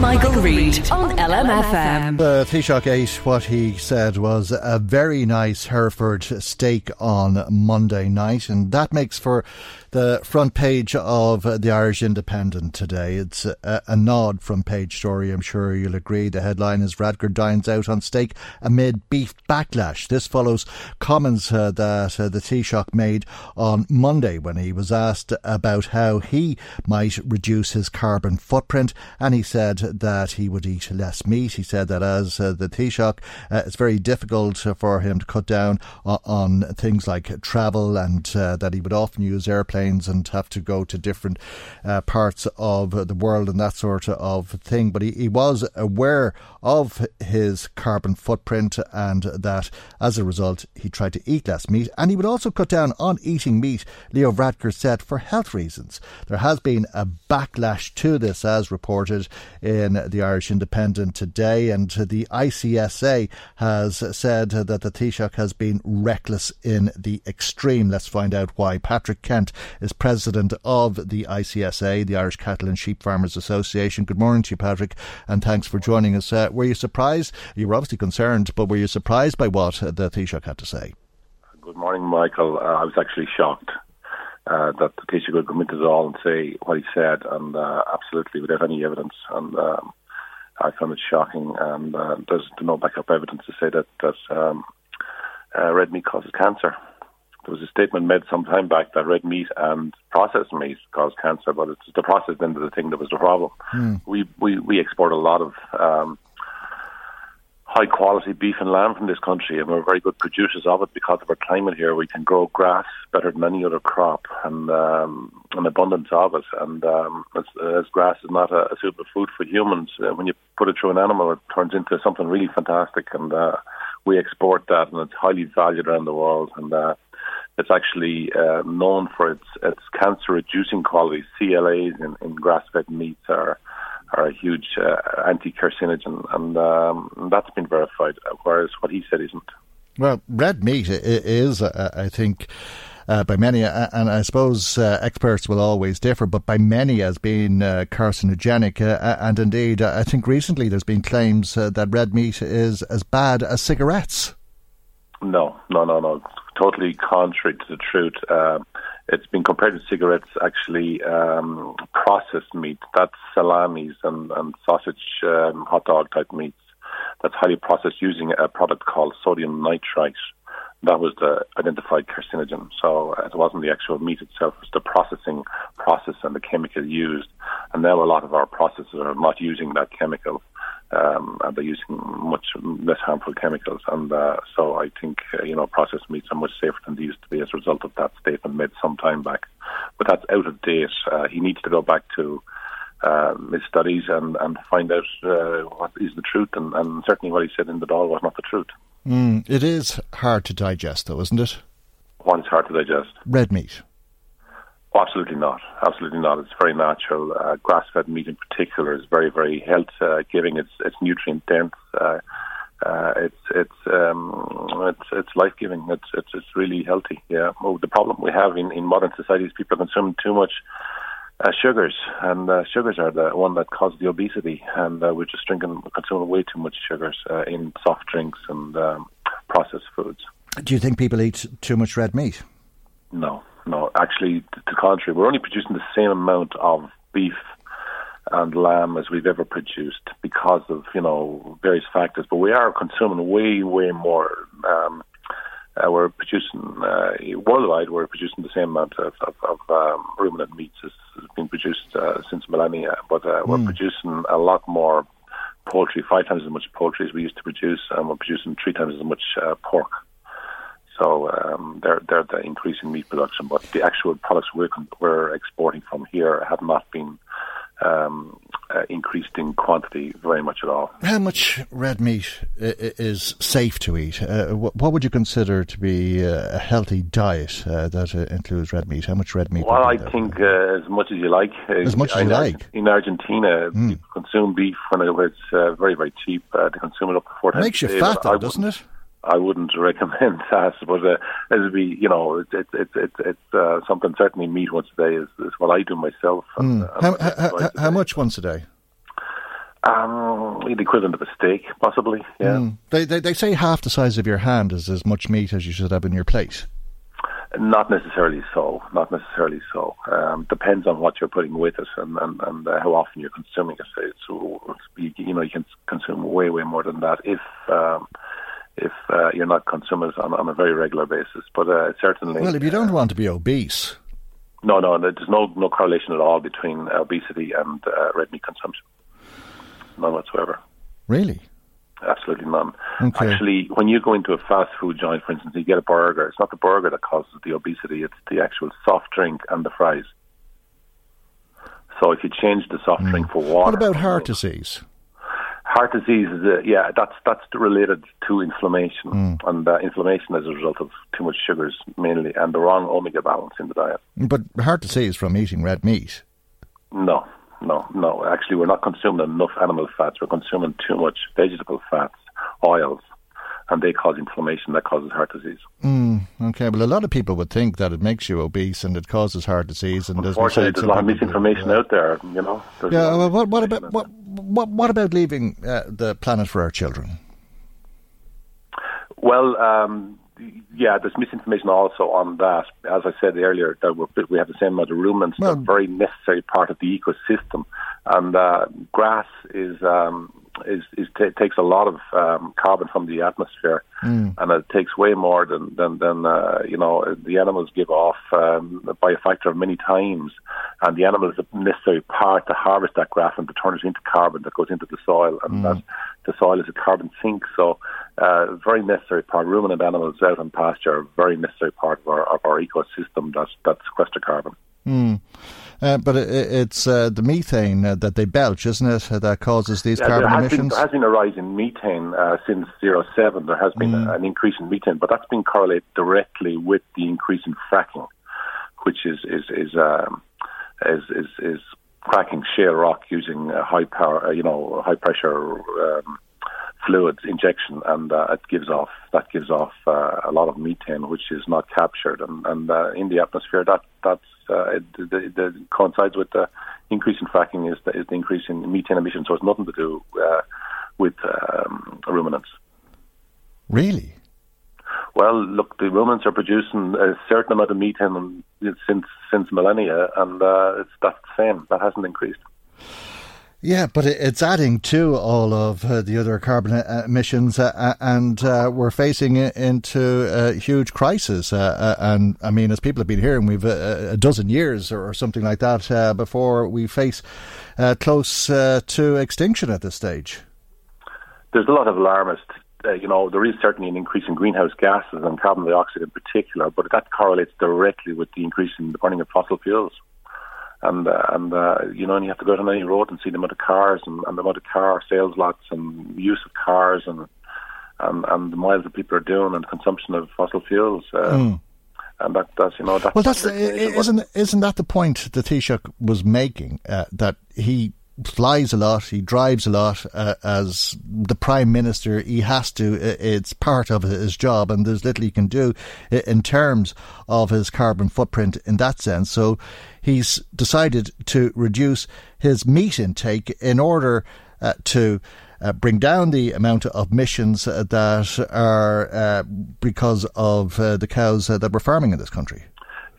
Michael, Reade on LMFM. The uh, Taoiseach ate what he said was a very nice Hereford steak on Monday night, and that makes for the front page of the Irish Independent today. It's a, a nod from page story, I'm sure you'll agree. The headline is Varadkar dines out on steak amid beef backlash. This follows comments uh, that uh, the Taoiseach made on Monday when he was asked about how he might reduce his carbon footprint, and he said that he would eat less meat. He said that as uh, the Taoiseach, uh, it's very difficult for him to cut down on, on things like travel and uh, that he would often use airplanes and have to go to different uh, parts of the world and that sort of thing. But he, he was aware of his carbon footprint and that as a result he tried to eat less meat and he would also cut down on eating meat, Leo Varadkar said, for health reasons. There has been a backlash to this as reported in the Irish Independent today and the ICSA has said that the Taoiseach has been reckless in the extreme. Let's find out why. Patrick Kent is president of the ICSA, the Irish Cattle and Sheep Farmers Association. Good morning to you, Patrick, and thanks for joining us. Uh, were you surprised? You were obviously concerned, but were you surprised by what the Taoiseach had to say? Good morning, Michael. Uh, I was actually shocked. Uh, that the Taoiseach would come into Dáil and say what he said, and uh, absolutely without any evidence. And um, I found it shocking. And uh, there's no backup evidence to say that that um, uh, red meat causes cancer there was a statement made some time back that red meat and processed meat cause cancer, but it's the processed end of the thing that was the problem. Mm. We, we we export a lot of um, high quality beef and lamb from this country, and we're very good producers of it because of our climate here. We can grow grass better than any other crop, and um, an abundance of it. And um, as, as grass is not a, a suitable food for humans, uh, when you put it through an animal, it turns into something really fantastic, and uh, we export that, and it's highly valued around the world. And uh, it's actually uh, known for its its cancer reducing qualities. CLAs in, in grass fed meats are are a huge uh, anti carcinogen, and um, that's been verified. Whereas what he said isn't. Well, red meat is, uh, I think. Uh, by many, uh, and I suppose uh, experts will always differ, but by many as being uh, carcinogenic. And indeed, I think recently there's been claims that red meat is as bad as cigarettes. No, no, no, no totally contrary to the truth. Uh, it's been compared to cigarettes, actually, um, processed meat. That's salamis and, and sausage, um, hot dog type meats. That's highly processed using a product called sodium nitrite. That was the identified carcinogen. So it wasn't the actual meat itself, it was the processing process and the chemical used. And now a lot of our processors are not using that chemical um, and they're using much less harmful chemicals. And uh, so I think uh, you know processed meats are much safer than they used to be as a result of that statement made some time back. But that's out of date. Uh, he needs to go back to uh, his studies and, and find out uh, what is the truth. And, and certainly what he said in the Dáil was not the truth. Mm, it is hard to digest, though, isn't it? One is hard to digest. Red meat. Oh, absolutely not. Absolutely not. It's very natural. Uh, grass-fed meat, in particular, is very, very health-giving. Uh, it's it's nutrient dense. Uh, uh, it's it's um, it's it's life-giving. It's it's it's really healthy. Yeah. Well, the problem we have in in modern society is people are consuming too much uh, sugars, and uh, sugars are the one that cause the obesity. And uh, we're just drinking, consuming way too much sugars uh, in soft drinks and um, processed foods. Do you think people eat too much red meat? No, no, actually, to the contrary, we're only producing the same amount of beef and lamb as we've ever produced because of you know various factors. But we are consuming way way more. Um, uh, we're producing uh, worldwide. We're producing the same amount of, of, of um, ruminant meats as has been produced uh, since millennia, but uh, we're mm. producing a lot more poultry, five times as much poultry as we used to produce, and we're producing three times as much uh, pork. So um, they're they're the increase in meat production, but the actual products we're we're exporting from here have not been um, uh, increased in quantity very much at all. How much red meat is safe to eat? Uh, what would you consider to be a healthy diet uh, that uh, includes red meat? How much red meat? Well, I think uh, as much as you like. As much as you like. In Argentina, mm. people consume beef when it's uh, very, very cheap. they consume it up to four times. Makes you fat, though, doesn't it? I wouldn't recommend that, but uh, it'll be, you know, it's it's it's it's, it's uh, something certainly meat once a day is, is what I do myself. And, mm. how, how, how, how much once a day? Um, the equivalent of a steak, possibly. Yeah. Mm. They, they they say half the size of your hand is as much meat as you should have in your plate. Not necessarily so. Not necessarily so. Um, depends on what you're putting with it and and, and uh, how often you're consuming it. So you, you know you can consume way way more than that if. Um, if uh, you're not consumers on, on a very regular basis. But uh, certainly. Well, if you don't want to be obese. No, no, there's no no correlation at all between obesity and uh, red meat consumption. None whatsoever. Really? Absolutely none. Okay. Actually, when you go into a fast food joint, for instance, you get a burger. It's not the burger that causes the obesity; it's the actual soft drink and the fries. So if you change the soft mm. drink for water, what about heart disease? Heart disease is uh, yeah, that's that's related to inflammation, mm. and uh, inflammation is a result of too much sugars mainly, and the wrong omega balance in the diet. But heart disease from eating red meat? No, no, no. Actually, we're not consuming enough animal fats. We're consuming too much vegetable fats, oils, and they cause inflammation that causes heart disease. Mm, okay, well, a lot of people would think that it makes you obese and it causes heart disease. And unfortunately, there's a lot of misinformation yeah. out there. You know. yeah. Well, what, what about what, what, what about leaving uh, the planet for our children? Well, um, yeah, there's misinformation also on that. As I said earlier, that we have the same amount of ruminants. Well, a very necessary part of the ecosystem, and uh, grass is um, is, is t- takes a lot of um, carbon from the atmosphere, mm. and it takes way more than than, than uh, you know the animals give off um, by a factor of many times. And the animal is a necessary part to harvest that grass and to turn it into carbon that goes into the soil, and mm. that the soil is a carbon sink. So, uh, very necessary part. Ruminant animals out on pasture are a very necessary part of our of our ecosystem that that sequester carbon. Mm. Uh, but it, it's uh, the methane uh, that they belch, isn't it, uh, that causes these yeah, carbon there emissions? Been, there has been a rise in methane uh, since 07. There has been mm. an increase in methane, but that's been correlated directly with the increase in fracking, which is is is um, is, is, is cracking shale rock using high power, you know, high pressure. Um, fluids injection, and uh, it gives off that gives off uh, a lot of methane, which is not captured, and, and uh, in the atmosphere that that's uh, it, it, it, coincides with the increase in fracking is the, is the increase in methane emissions. So it's nothing to do uh, with um, ruminants. Really? Well, look, the ruminants are producing a certain amount of methane since since millennia, and uh, it's that's the same. That hasn't increased. Yeah, but it's adding to all of uh, the other carbon uh, emissions, uh, uh and uh, we're facing into a huge crisis. Uh, and I mean, as people have been hearing, we've a dozen years or something like that before we face close to extinction at this stage. There's a lot of alarmist. you know, there is certainly an increase in greenhouse gases and carbon dioxide in particular, but that correlates directly with the increase in the burning of fossil fuels and uh, and uh, you know, and you have to go down any road and see the amount of cars and, and the amount of car sales lots and use of cars and and, and the miles that people are doing and consumption of fossil fuels. Uh, mm. And that, that's you know that's well, that's isn't isn't that the point that Taoiseach was making uh, that he flies a lot, he drives a lot uh, as the prime minister. He has to; it's part of his job, and there's little he can do in terms of his carbon footprint in that sense. So he's decided to reduce his meat intake in order uh, to. Uh, bring down the amount of emissions that are uh, because of uh, the cows uh, that we're farming in this country.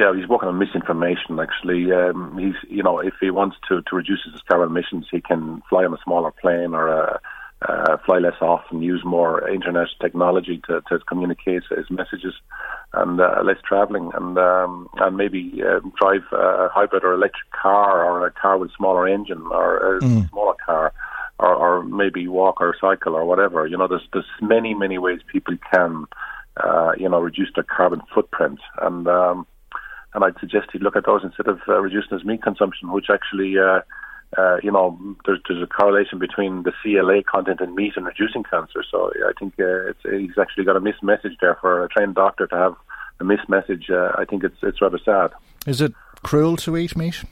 Yeah, he's working on misinformation. Actually, um, he's you know if he wants to to reduce his carbon emissions, he can fly on a smaller plane or a, uh, fly less often, use more internet technology to, to communicate his messages, and uh, less travelling, and um, and maybe uh, drive a hybrid or electric car or a car with smaller engine or a mm. smaller car. Or, or maybe walk or cycle or whatever. You know, there's there's many many ways people can, uh, you know, reduce their carbon footprint, and um, and I'd suggest he'd look at those instead of uh, reducing his meat consumption, which actually, uh, uh, you know, there's, there's a correlation between the CLA content in meat and reducing cancer. So I think uh, it's, he's actually got a missed message there for a trained doctor to have a missed message. Uh, I think it's it's rather sad. Is it cruel to eat meat?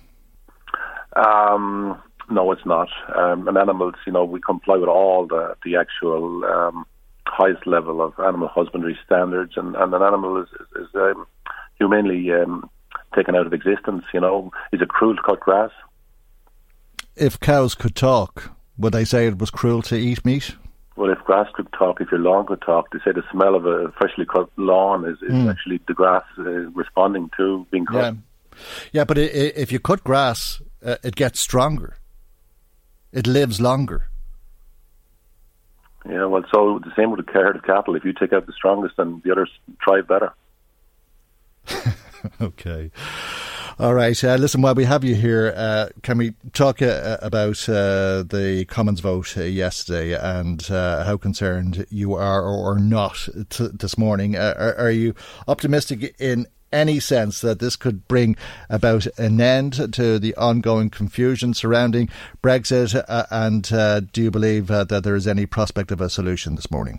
Um, no, it's not. Um, and animals, you know, we comply with all the the actual um, highest level of animal husbandry standards, and, and an animal is is, is um, humanely um, taken out of existence. You know, is it cruel to cut grass? If cows could talk, would they say it was cruel to eat meat? Well, if grass could talk, if your lawn could talk, they say the smell of a freshly cut lawn is, is mm. actually the grass uh, responding to being cut. Yeah, yeah but if you cut grass, uh, it gets stronger. It lives longer. Yeah, well, so the same with the herd of cattle. If you take out the strongest, then the others thrive better. okay. All right. Uh, listen, while we have you here, uh, can we talk uh, about uh, the Commons vote uh, yesterday and uh, how concerned you are or, not t- this morning? Are, are, you optimistic in any sense that this could bring about an end to the ongoing confusion surrounding Brexit? and do you believe that there is any prospect of a solution this morning?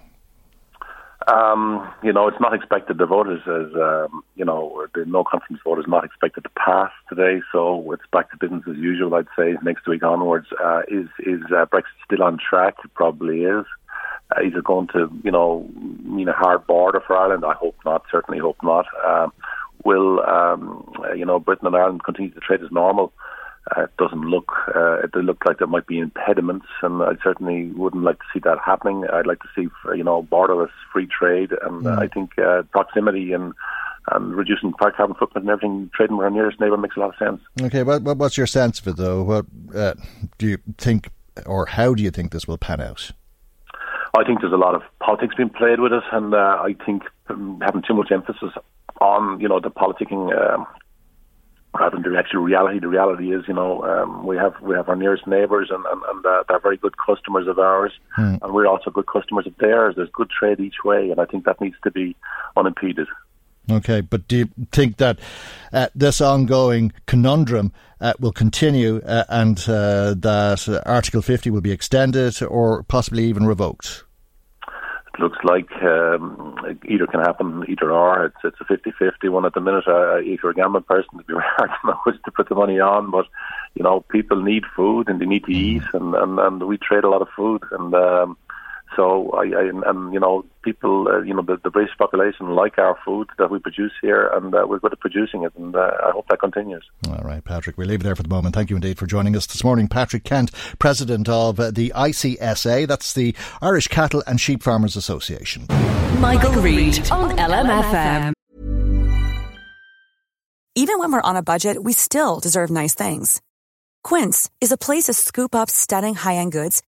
Um, you know, it's not expected. The vote is, is um, you know, the no confidence vote is not expected to pass today. So it's back to business as usual. I'd say next week onwards. Uh, is is uh, Brexit still on track? It probably is. Uh, is it going to, you know, mean a hard border for Ireland? I hope not. Certainly hope not. Um, will um, you know Britain and Ireland continue to trade as normal? Uh, it doesn't look uh, it look like there might be impediments, and I certainly wouldn't like to see that happening. I'd like to see you know borderless free trade, and mm. I think uh, proximity and and reducing carbon footprint and everything, trading with our nearest neighbour makes a lot of sense. Okay, what, what's your sense of it though? What uh, do you think, or how do you think this will pan out? I think there's a lot of politics being played with it, and uh, I think um, having too much emphasis on you know the politicking um, rather than the actual reality. The reality is, you know, um, we have we have our nearest neighbours, and and, and uh, they're very good customers of ours, mm. and we're also good customers of theirs. There's good trade each way, and I think that needs to be unimpeded. Okay, but do you think that uh, this ongoing conundrum uh, will continue uh, and uh, that Article 50 will be extended or possibly even revoked? Looks like um, either can happen, either or. It's it's a 50-50 one at the minute. Uh, if you're a gambling person, it'd be hard to know which to put the money on. But you know, people need food and they need to eat, and and, and we trade a lot of food, and um, so I, I and you know people uh, you know the, the British population like our food that we produce here, and uh, we're good at producing it, and uh, I hope that continues. All right, Patrick, we'll leave it there for the moment. Thank you indeed for joining us this morning, Patrick Kent, president of uh, the ICSA, that's the Irish Cattle and Sheep Farmers Association. Michael, Michael Reade on LMFM. Even when we're on a budget, we still deserve nice things. Quince is a place to scoop up stunning high end goods